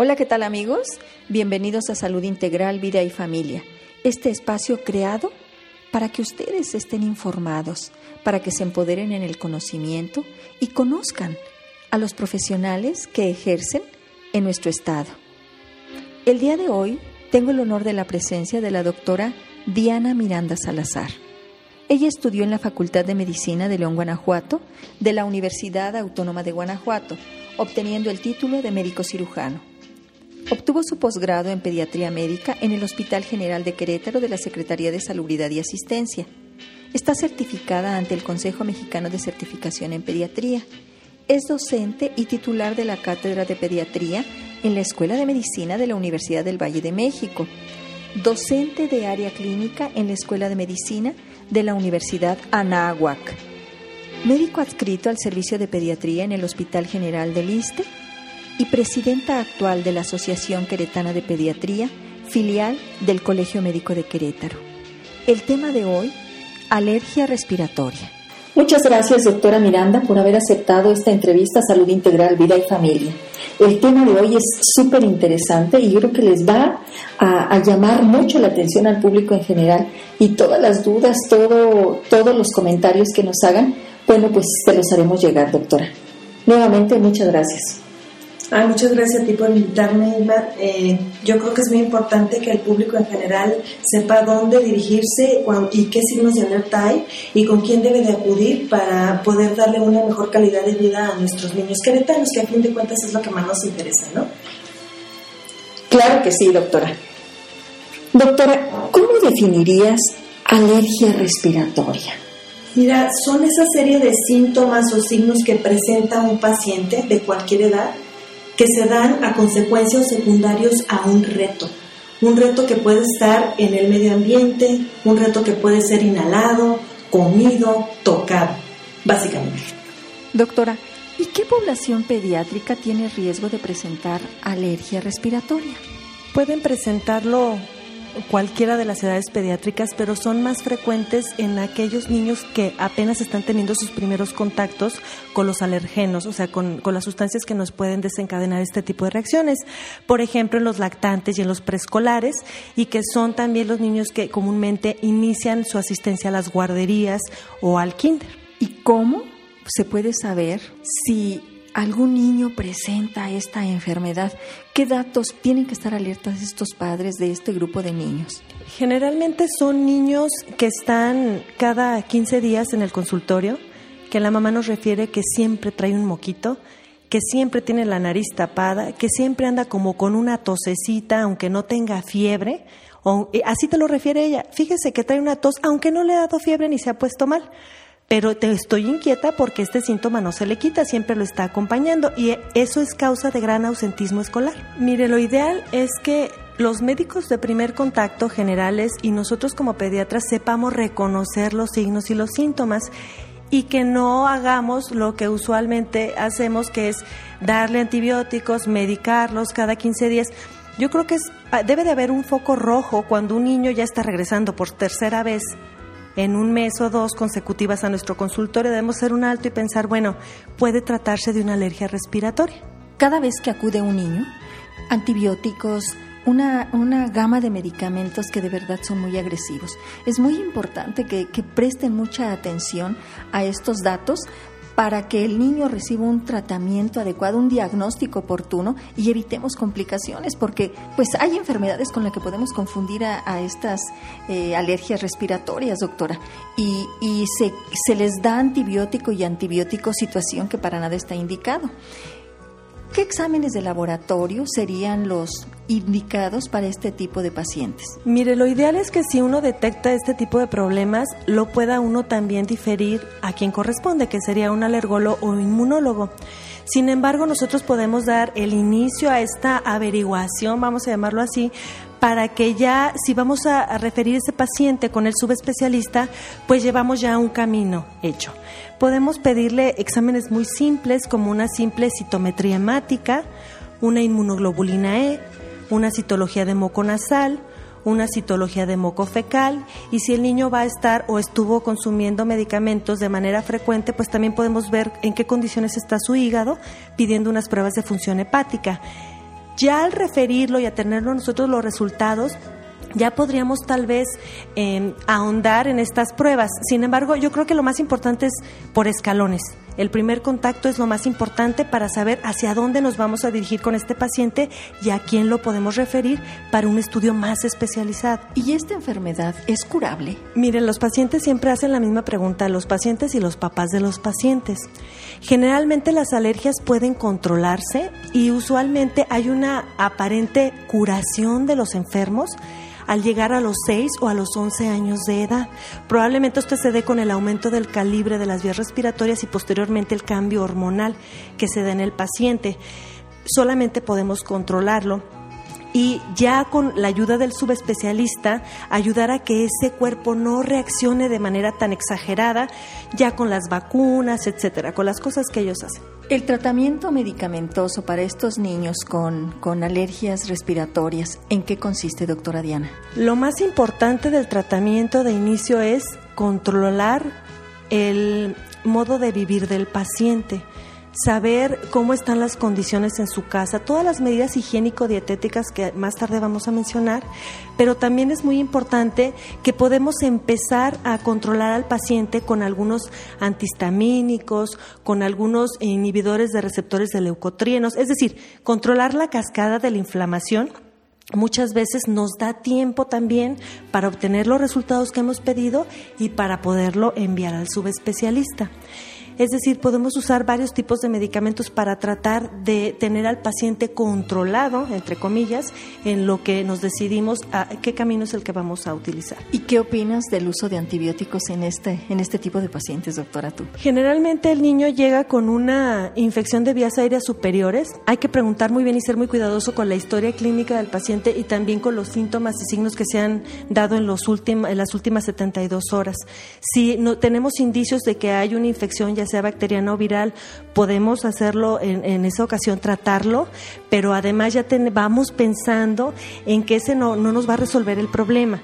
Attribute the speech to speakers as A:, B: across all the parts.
A: Hola, ¿qué tal amigos? Bienvenidos a Salud Integral, Vida y Familia. Este espacio creado para que ustedes estén informados, para que se empoderen en el conocimiento y conozcan a los profesionales que ejercen en nuestro estado. El día de hoy tengo el honor de la presencia de la doctora Diana Miranda Salazar. Ella estudió en la Facultad de Medicina de León, Guanajuato, de la Universidad Autónoma de Guanajuato, obteniendo el título de médico cirujano. Obtuvo su posgrado en pediatría médica en el Hospital General de Querétaro de la Secretaría de Salubridad y Asistencia. Está certificada ante el Consejo Mexicano de Certificación en Pediatría. Es docente y titular de la Cátedra de Pediatría en la Escuela de Medicina de la Universidad del Valle de México. Docente de área clínica en la Escuela de Medicina de la Universidad Anáhuac. Médico adscrito al Servicio de Pediatría en el Hospital General del Iste y presidenta actual de la Asociación Queretana de Pediatría, filial del Colegio Médico de Querétaro. El tema de hoy, alergia respiratoria. Muchas gracias, doctora Miranda, por haber aceptado esta entrevista Salud Integral, Vida y Familia. El tema de hoy es súper interesante y yo creo que les va a, a, llamar mucho la atención al público en general y todas las dudas, todo, todos los comentarios que nos hagan, bueno, pues se los haremos llegar, doctora. Nuevamente, muchas gracias.
B: Ah, muchas gracias a ti por invitarme, Irma. Eh, yo creo que es muy importante que el público en general sepa dónde dirigirse y qué signos de alerta hay y con quién debe de acudir para poder darle una mejor calidad de vida a nuestros niños queretanos, que a fin de cuentas es lo que más nos interesa, ¿no?
A: Claro que sí, doctora. Doctora, ¿cómo definirías alergia respiratoria?
B: Mira, son esa serie de síntomas o signos que presenta un paciente de cualquier edad que se dan a consecuencias secundarios a un reto. Un reto que puede estar en el medio ambiente, un reto que puede ser inhalado, comido, tocado, básicamente.
A: Doctora, ¿y qué población pediátrica tiene riesgo de presentar alergia respiratoria?
C: Pueden presentarlo cualquiera de las edades pediátricas, pero son más frecuentes en aquellos niños que apenas están teniendo sus primeros contactos con los alergenos, o sea, con, con, las sustancias que nos pueden desencadenar este tipo de reacciones. Por ejemplo, en los lactantes y en los preescolares, y que son también los niños que comúnmente inician su asistencia a las guarderías o al kinder.
A: ¿Y cómo se puede saber si algún niño presenta esta enfermedad, ¿qué datos tienen que estar alertas estos padres de este grupo de niños?
C: Generalmente son niños que están cada 15 días en el consultorio, que la mamá nos refiere que siempre trae un moquito, que siempre tiene la nariz tapada, que siempre anda como con una tosecita, aunque no tenga fiebre. O, así te lo refiere ella. Fíjese que trae una tos, aunque no le ha dado fiebre ni se ha puesto mal pero te estoy inquieta porque este síntoma no se le quita, siempre lo está acompañando y eso es causa de gran ausentismo escolar. Mire, lo ideal es que los médicos de primer contacto generales y nosotros como pediatras sepamos reconocer los signos y los síntomas y que no hagamos lo que usualmente hacemos, que es darle antibióticos, medicarlos cada 15 días. Yo creo que es, debe de haber un foco rojo cuando un niño ya está regresando por tercera vez en un mes o dos consecutivas a nuestro consultorio, debemos hacer un alto y pensar, bueno, puede tratarse de una alergia respiratoria.
A: Cada vez que acude un niño, antibióticos, una, una, gama de medicamentos que de verdad son muy agresivos. Es muy importante que, que presten mucha atención a estos datos para que el niño reciba un tratamiento adecuado, un diagnóstico oportuno y evitemos complicaciones, porque pues hay enfermedades con las que podemos confundir a, a estas eh, alergias respiratorias, doctora, y, y se, se les da antibiótico y antibiótico, situación que para nada está indicado. ¿Qué exámenes de laboratorio serían los indicados para este tipo de pacientes?
C: Mire, lo ideal es que si uno detecta este tipo de problemas, lo pueda uno también diferir a quien corresponde, que sería un alergólogo o inmunólogo. Sin embargo, nosotros podemos dar el inicio a esta averiguación, vamos a llamarlo así, para que ya, si vamos a, a referir ese paciente con el subespecialista, pues llevamos ya un camino hecho. Podemos pedirle exámenes muy simples como una simple citometría hemática, una inmunoglobulina E, una citología de moco nasal, una citología de moco fecal y si el niño va a estar o estuvo consumiendo medicamentos de manera frecuente, pues también podemos ver en qué condiciones está su hígado pidiendo unas pruebas de función hepática. Ya al referirlo y a tenerlo nosotros los resultados, ya podríamos tal vez eh, ahondar en estas pruebas. Sin embargo, yo creo que lo más importante es por escalones. El primer contacto es lo más importante para saber hacia dónde nos vamos a dirigir con este paciente y a quién lo podemos referir para un estudio más especializado.
A: ¿Y esta enfermedad es curable?
C: Miren, los pacientes siempre hacen la misma pregunta, los pacientes y los papás de los pacientes. Generalmente las alergias pueden controlarse y usualmente hay una aparente curación de los enfermos al llegar a los 6 o a los 11 años de edad. Probablemente esto se dé con el aumento del calibre de las vías respiratorias y posteriormente el cambio hormonal que se da en el paciente. Solamente podemos controlarlo y ya con la ayuda del subespecialista ayudar a que ese cuerpo no reaccione de manera tan exagerada, ya con las vacunas, etcétera, con las cosas que ellos hacen.
A: El tratamiento medicamentoso para estos niños con, con alergias respiratorias, ¿en qué consiste, doctora Diana?
C: Lo más importante del tratamiento de inicio es controlar el modo de vivir del paciente saber cómo están las condiciones en su casa, todas las medidas higiénico-dietéticas que más tarde vamos a mencionar, pero también es muy importante que podemos empezar a controlar al paciente con algunos antihistamínicos, con algunos inhibidores de receptores de leucotrienos, es decir, controlar la cascada de la inflamación muchas veces nos da tiempo también para obtener los resultados que hemos pedido y para poderlo enviar al subespecialista. Es decir, podemos usar varios tipos de medicamentos para tratar de tener al paciente controlado, entre comillas, en lo que nos decidimos a qué camino es el que vamos a utilizar.
A: ¿Y qué opinas del uso de antibióticos en este, en este tipo de pacientes, doctora tú?
C: Generalmente el niño llega con una infección de vías aéreas superiores. Hay que preguntar muy bien y ser muy cuidadoso con la historia clínica del paciente y también con los síntomas y signos que se han dado en, los en las últimas 72 horas. Si no, tenemos indicios de que hay una infección, ya sea bacteriana o viral, podemos hacerlo en, esa ocasión, tratarlo, pero además ya vamos pensando en que ese no, no nos va a resolver el problema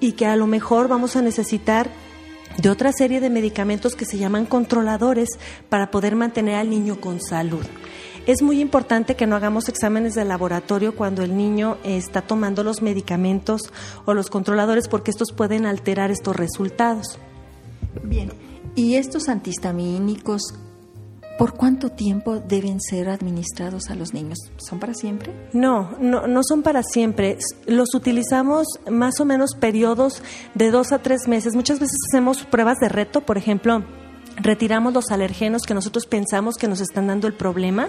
C: y que a lo mejor vamos a necesitar de otra serie de medicamentos que se llaman controladores para poder mantener al niño con salud. Es muy importante que no hagamos exámenes de laboratorio cuando el niño está tomando los medicamentos o los controladores porque estos pueden alterar estos resultados.
A: Bien, ¿Y estos antihistamínicos, por cuánto tiempo deben ser administrados a los niños? ¿Son para siempre?
C: No, no, no son para siempre. Los utilizamos más o menos periodos de dos a tres meses. Muchas veces hacemos pruebas de reto, por ejemplo, retiramos los alergenos que nosotros pensamos que nos están dando el problema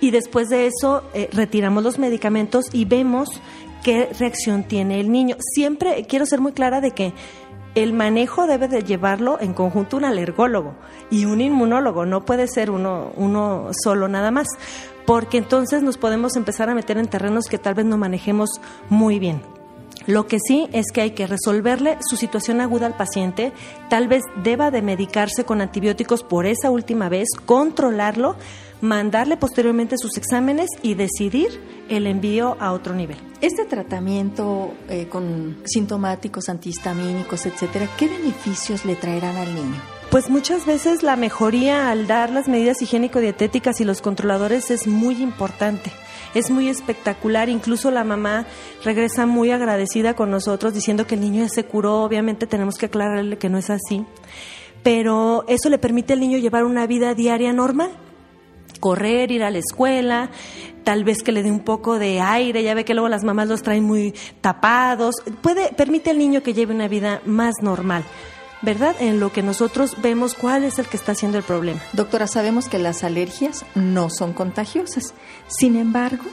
C: y después de eso eh, retiramos los medicamentos y vemos qué reacción tiene el niño. Siempre quiero ser muy clara de que el manejo debe de llevarlo en conjunto un alergólogo y un inmunólogo, no puede ser uno, uno solo nada más, porque entonces nos podemos empezar a meter en terrenos que tal vez no manejemos muy bien. Lo que sí es que hay que resolverle su situación aguda al paciente, tal vez deba de medicarse con antibióticos por esa última vez, controlarlo, mandarle posteriormente sus exámenes y decidir el envío a otro nivel.
A: Este tratamiento eh, con sintomáticos, antihistamínicos, etcétera, ¿qué beneficios le traerán al niño?
C: Pues muchas veces la mejoría al dar las medidas higiénico-dietéticas y los controladores es muy importante. Es muy espectacular, incluso la mamá regresa muy agradecida con nosotros diciendo que el niño ya se curó, obviamente tenemos que aclararle que no es así, pero eso le permite al niño llevar una vida diaria normal correr, ir a la escuela, tal vez que le dé un poco de aire, ya ve que luego las mamás los traen muy tapados, puede, permite al niño que lleve una vida más normal. ¿Verdad? En lo que nosotros vemos cuál es el que está haciendo el problema.
A: Doctora, sabemos que las alergias no son contagiosas. Sin embargo,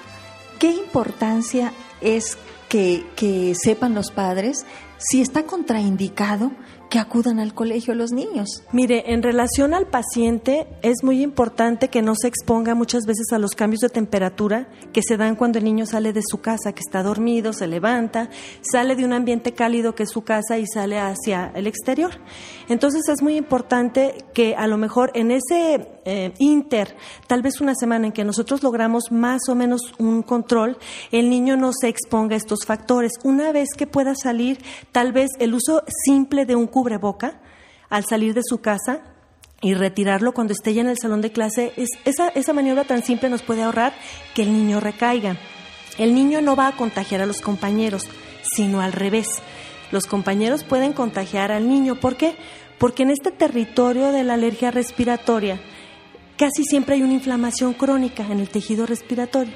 A: ¿qué importancia es que, que sepan los padres si está contraindicado acudan al colegio los niños.
C: Mire, en relación al paciente es muy importante que no se exponga muchas veces a los cambios de temperatura que se dan cuando el niño sale de su casa, que está dormido, se levanta, sale de un ambiente cálido que es su casa y sale hacia el exterior. Entonces es muy importante que a lo mejor en ese eh, inter, tal vez una semana en que nosotros logramos más o menos un control, el niño no se exponga a estos factores. Una vez que pueda salir, tal vez el uso simple de un cubreboca al salir de su casa y retirarlo cuando esté ya en el salón de clase, es, esa, esa maniobra tan simple nos puede ahorrar que el niño recaiga. El niño no va a contagiar a los compañeros, sino al revés. Los compañeros pueden contagiar al niño. ¿Por qué? Porque en este territorio de la alergia respiratoria casi siempre hay una inflamación crónica en el tejido respiratorio.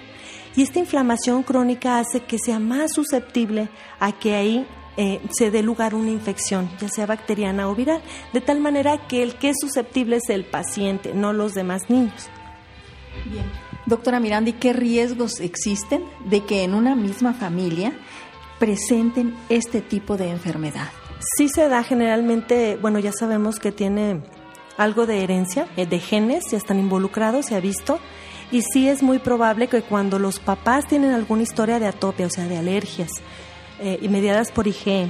C: Y esta inflamación crónica hace que sea más susceptible a que ahí eh, se dé lugar una infección, ya sea bacteriana o viral, de tal manera que el que es susceptible es el paciente, no los demás niños.
A: Bien. Doctora Miranda, ¿y qué riesgos existen de que en una misma familia presenten este tipo de enfermedad?
C: Sí se da generalmente, bueno, ya sabemos que tiene algo de herencia, eh, de genes, ya están involucrados, se ha visto, y sí es muy probable que cuando los papás tienen alguna historia de atopia, o sea, de alergias, eh, y mediadas por IG,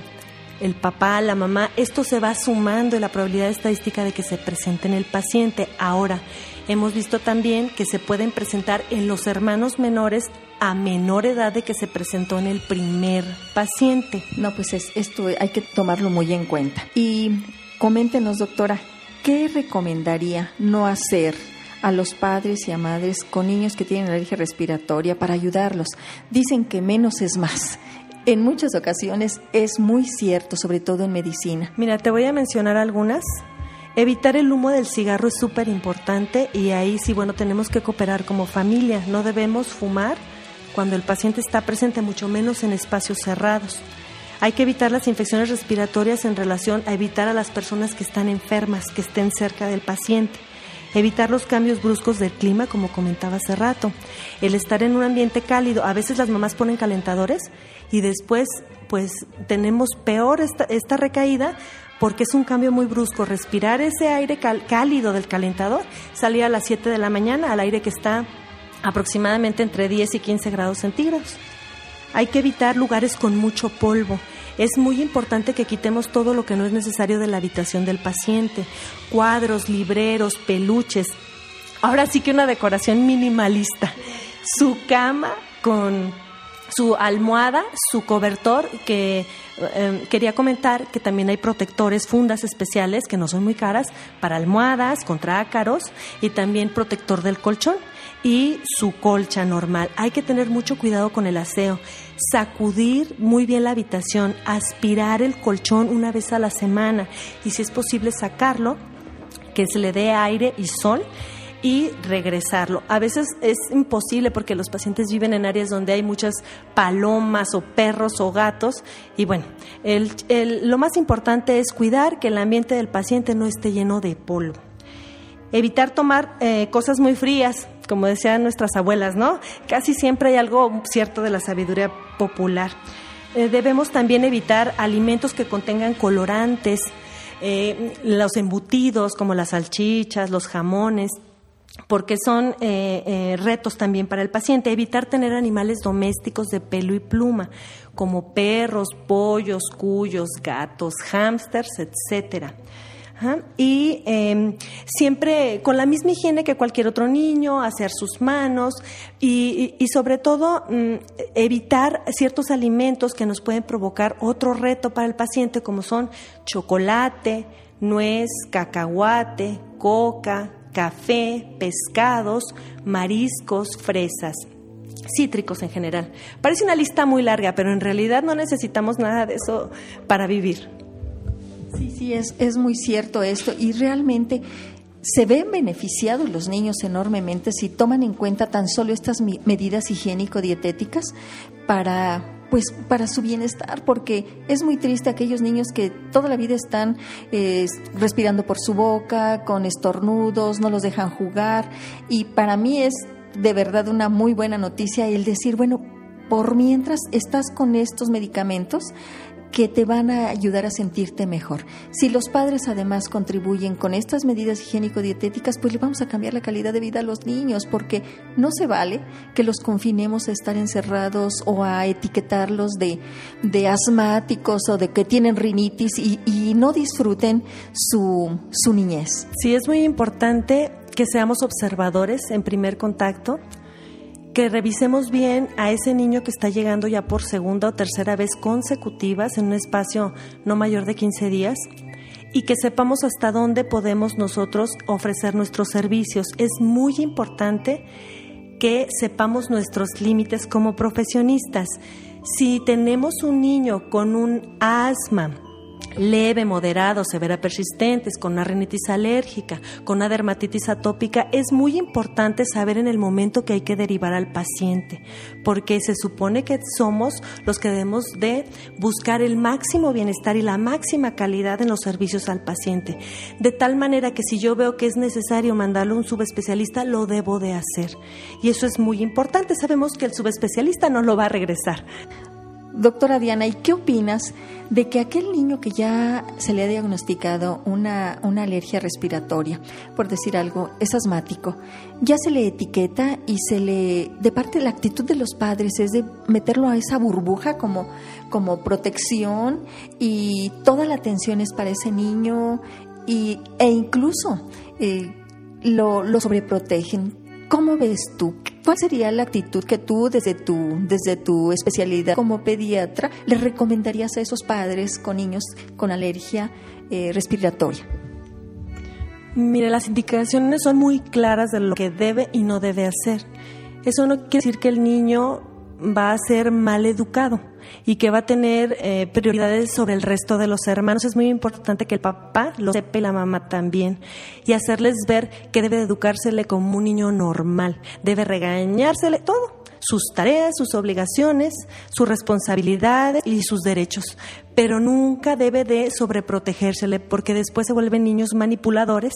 C: el papá, la mamá, esto se va sumando en la probabilidad estadística de que se presente en el paciente. Ahora, hemos visto también que se pueden presentar en los hermanos menores a menor edad de que se presentó en el primer paciente.
A: No, pues es, esto hay que tomarlo muy en cuenta. Y coméntenos, doctora, ¿qué recomendaría no hacer a los padres y a madres con niños que tienen alergia respiratoria para ayudarlos? Dicen que menos es más en muchas ocasiones es muy cierto, sobre todo en medicina.
C: Mira, te voy a mencionar algunas. Evitar el humo del cigarro es súper importante y ahí sí, bueno, tenemos que cooperar como familia. No debemos fumar cuando el paciente está presente, mucho menos en espacios cerrados. Hay que evitar las infecciones respiratorias en relación a evitar a las personas que están enfermas, que estén cerca del paciente. Evitar los cambios bruscos del clima, como comentaba hace rato. El estar en un ambiente cálido. A veces las mamás ponen calentadores y después pues tenemos peor esta, esta recaída porque es un cambio muy brusco. Respirar ese aire cálido del calentador, salir a las 7 de la mañana al aire que está aproximadamente entre 10 y 15 grados centígrados. Hay que evitar lugares con mucho polvo. Es muy importante que quitemos todo lo que no es necesario de la habitación del paciente. Cuadros, libreros, peluches. Ahora sí que una decoración minimalista. Su cama con su almohada, su cobertor, que em, quería comentar que también hay protectores, fundas especiales que no son muy caras para almohadas, contra ácaros y también protector del colchón y su colcha normal. Hay que tener mucho cuidado con el aseo, sacudir muy bien la habitación, aspirar el colchón una vez a la semana y si es posible sacarlo, que se le dé aire y sol y regresarlo. A veces es imposible porque los pacientes viven en áreas donde hay muchas palomas o perros o gatos y bueno, lo más importante es cuidar que el ambiente del paciente no esté lleno de polvo. Evitar tomar eh, cosas muy frías, como decían nuestras abuelas, ¿no? Casi siempre hay algo cierto de la sabiduría popular. Eh, debemos también evitar alimentos que contengan colorantes, eh, los embutidos como las salchichas, los jamones, porque son eh, retos también para el paciente. Evitar tener animales domésticos de pelo y pluma, como perros, pollos, cuyos, gatos, hámsters, etcétera. Y em, siempre con la misma higiene que cualquier otro niño, hacer sus manos y, sobre todo mm, evitar ciertos alimentos que nos pueden provocar otro reto para el paciente, como son chocolate, nuez, cacahuate, coca, café, pescados, mariscos, fresas cítricos en general. Parece una lista muy larga, pero en realidad no necesitamos nada de eso para vivir.
A: Sí, sí, es, es muy cierto esto. Y realmente se ven beneficiados los niños enormemente si toman en cuenta tan solo estas medidas higiénico-dietéticas para pues para su bienestar, porque es muy triste aquellos niños que toda la vida están eh, respirando por su boca, con estornudos, no los dejan jugar, y para mí es de verdad una muy buena noticia el decir, bueno, por mientras estás con estos medicamentos, que te van a ayudar a sentirte mejor. Si los padres además contribuyen con estas medidas higiénico-dietéticas, pues le vamos a cambiar la calidad de vida a los niños, porque no se vale que los confinemos a estar encerrados o a etiquetarlos de, de asmáticos o de que tienen rinitis y, y no disfruten su, su niñez.
C: Sí, es muy importante que seamos observadores en primer contacto, que revisemos bien a ese niño que está llegando ya por segunda o tercera vez consecutivas en un espacio no mayor de 15 días y que sepamos hasta dónde podemos nosotros ofrecer nuestros servicios. Es muy importante que sepamos nuestros límites como profesionistas. Si tenemos un niño con un asma, leve, moderado, severa persistentes, con una rinitis alérgica, con una dermatitis atópica, es muy importante saber en el momento que hay que derivar al paciente, porque se supone que somos los que debemos de buscar el máximo bienestar y la máxima calidad en los servicios al paciente, de tal manera que si yo veo que es necesario mandarlo a un subespecialista, lo debo de hacer. Y eso es muy importante, sabemos que el subespecialista no lo va a regresar.
A: Doctora Diana, ¿y qué opinas de que aquel niño que ya se le ha diagnosticado una, una, alergia respiratoria, por decir algo, es asmático, ya se le etiqueta y se le, de parte de la actitud de los padres es de meterlo a esa burbuja como, como protección y toda la atención es para ese niño y, e incluso eh, lo, lo sobreprotegen? ¿Cómo ves tú? ¿Cuál sería la actitud que tú desde tu, desde tu especialidad como pediatra le recomendarías a esos padres con niños con alergia eh, respiratoria?
C: Mire, las indicaciones son muy claras de lo que debe y no debe hacer. Eso no quiere decir que el niño va a ser mal educado y que va a tener eh, prioridades sobre el resto de los hermanos. Es muy importante que el papá lo sepa y la mamá también y hacerles ver que debe educársele como un niño normal, debe regañársele todo sus tareas, sus obligaciones, sus responsabilidades y sus derechos, pero nunca debe de sobreprotegérsele porque después se vuelven niños manipuladores,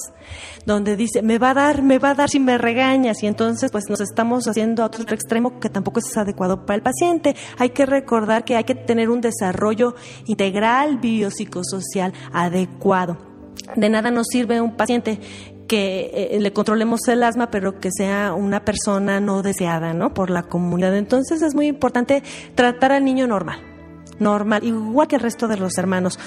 C: donde dice, me va a dar, me va a dar si me regañas y entonces pues nos estamos haciendo a otro extremo que tampoco es adecuado para el paciente. Hay que recordar que hay que tener un desarrollo integral biopsicosocial adecuado. De nada nos sirve un paciente que eh, le controlemos el asma, pero que sea una persona no deseada, ¿no? Por la comunidad. Entonces es muy importante tratar al niño normal, normal, igual que el resto de los hermanos.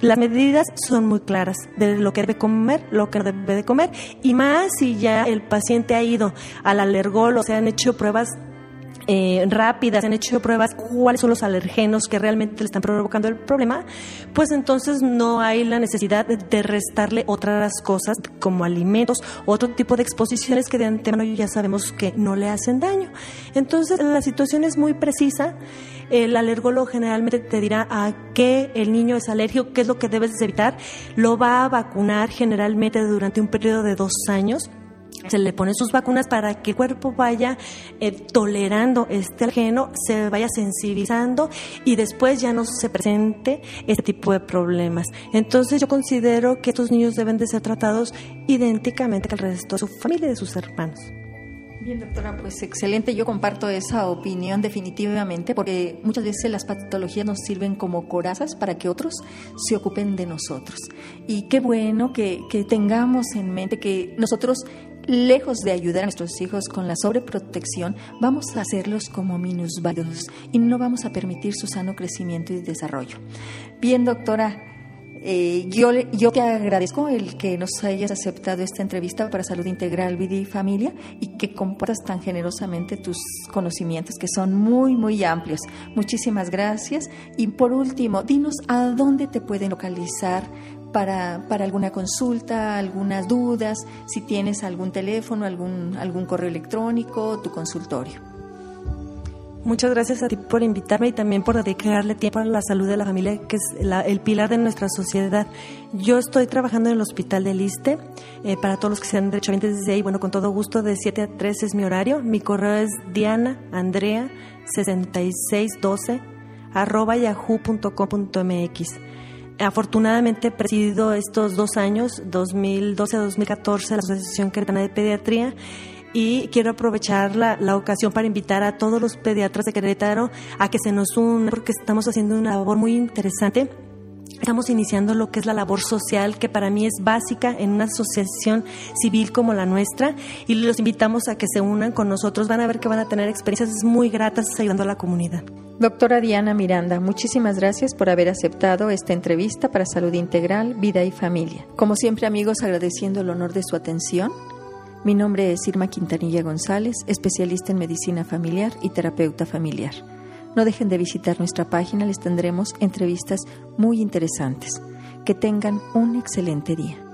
C: Las medidas son muy claras de lo que debe comer, lo que no debe de comer, y más si ya el paciente ha ido al alergólogo, se han hecho pruebas eh, rápidas, han hecho pruebas cuáles son los alergenos que realmente le están provocando el problema, pues entonces no hay la necesidad de restarle otras cosas como alimentos, otro tipo de exposiciones que de antemano ya sabemos que no le hacen daño. Entonces la situación es muy precisa. El alergólogo generalmente te dirá a qué el niño es alérgico, qué es lo que debes evitar. Lo va a vacunar generalmente durante un periodo de dos años se le ponen sus vacunas para que el cuerpo vaya eh, tolerando este alérgeno, se vaya sensibilizando y después ya no se presente este tipo de problemas. Entonces yo considero que estos niños deben de ser tratados idénticamente que el resto de su familia y de sus hermanos.
A: Bien, doctora, pues excelente. Yo comparto esa opinión definitivamente porque muchas veces las patologías nos sirven como corazas para que otros se ocupen de nosotros. Y qué bueno que, que tengamos en mente que nosotros lejos de ayudar a nuestros hijos con la sobreprotección, vamos a hacerlos como minusválidos y no vamos a permitir su sano crecimiento y desarrollo. Bien, doctora, eh, yo, yo te agradezco el que nos hayas aceptado esta entrevista para Salud Integral, Vida y Familia y que compartas tan generosamente tus conocimientos que son muy, muy amplios. Muchísimas gracias. Y por último, dinos a dónde te pueden localizar para, para, alguna consulta, algunas dudas, si tienes algún teléfono, algún, algún correo electrónico, tu consultorio.
C: Muchas gracias a ti por invitarme y también por dedicarle tiempo a la salud de la familia, que es el pilar de nuestra sociedad. Yo estoy trabajando en el Hospital del Liste, eh, para todos los que sean derechohabientes desde ahí, bueno, con todo gusto, de 7 a 3 es mi horario. Mi correo es dianaandrea6612 arroba yahoo.com.mx. Afortunadamente he presidido estos dos años, 2012-2014, la Asociación Queretana de Pediatría y quiero aprovechar la, la, ocasión para invitar a todos los pediatras de Querétaro a que se nos unan porque estamos haciendo una labor muy interesante. Estamos iniciando lo que es la labor social, que para mí es básica en una asociación civil como la nuestra, y los invitamos a que se unan con nosotros. Van a ver que van a tener experiencias muy gratas ayudando a la comunidad.
A: Doctora Diana Miranda, muchísimas gracias por haber aceptado esta entrevista para Salud Integral, Vida y Familia. Como siempre, amigos, agradeciendo el honor de su atención mi nombre es Irma Quintanilla González, especialista en medicina familiar y terapeuta familiar. No dejen de visitar nuestra página, les tendremos entrevistas muy interesantes. Que tengan un excelente día.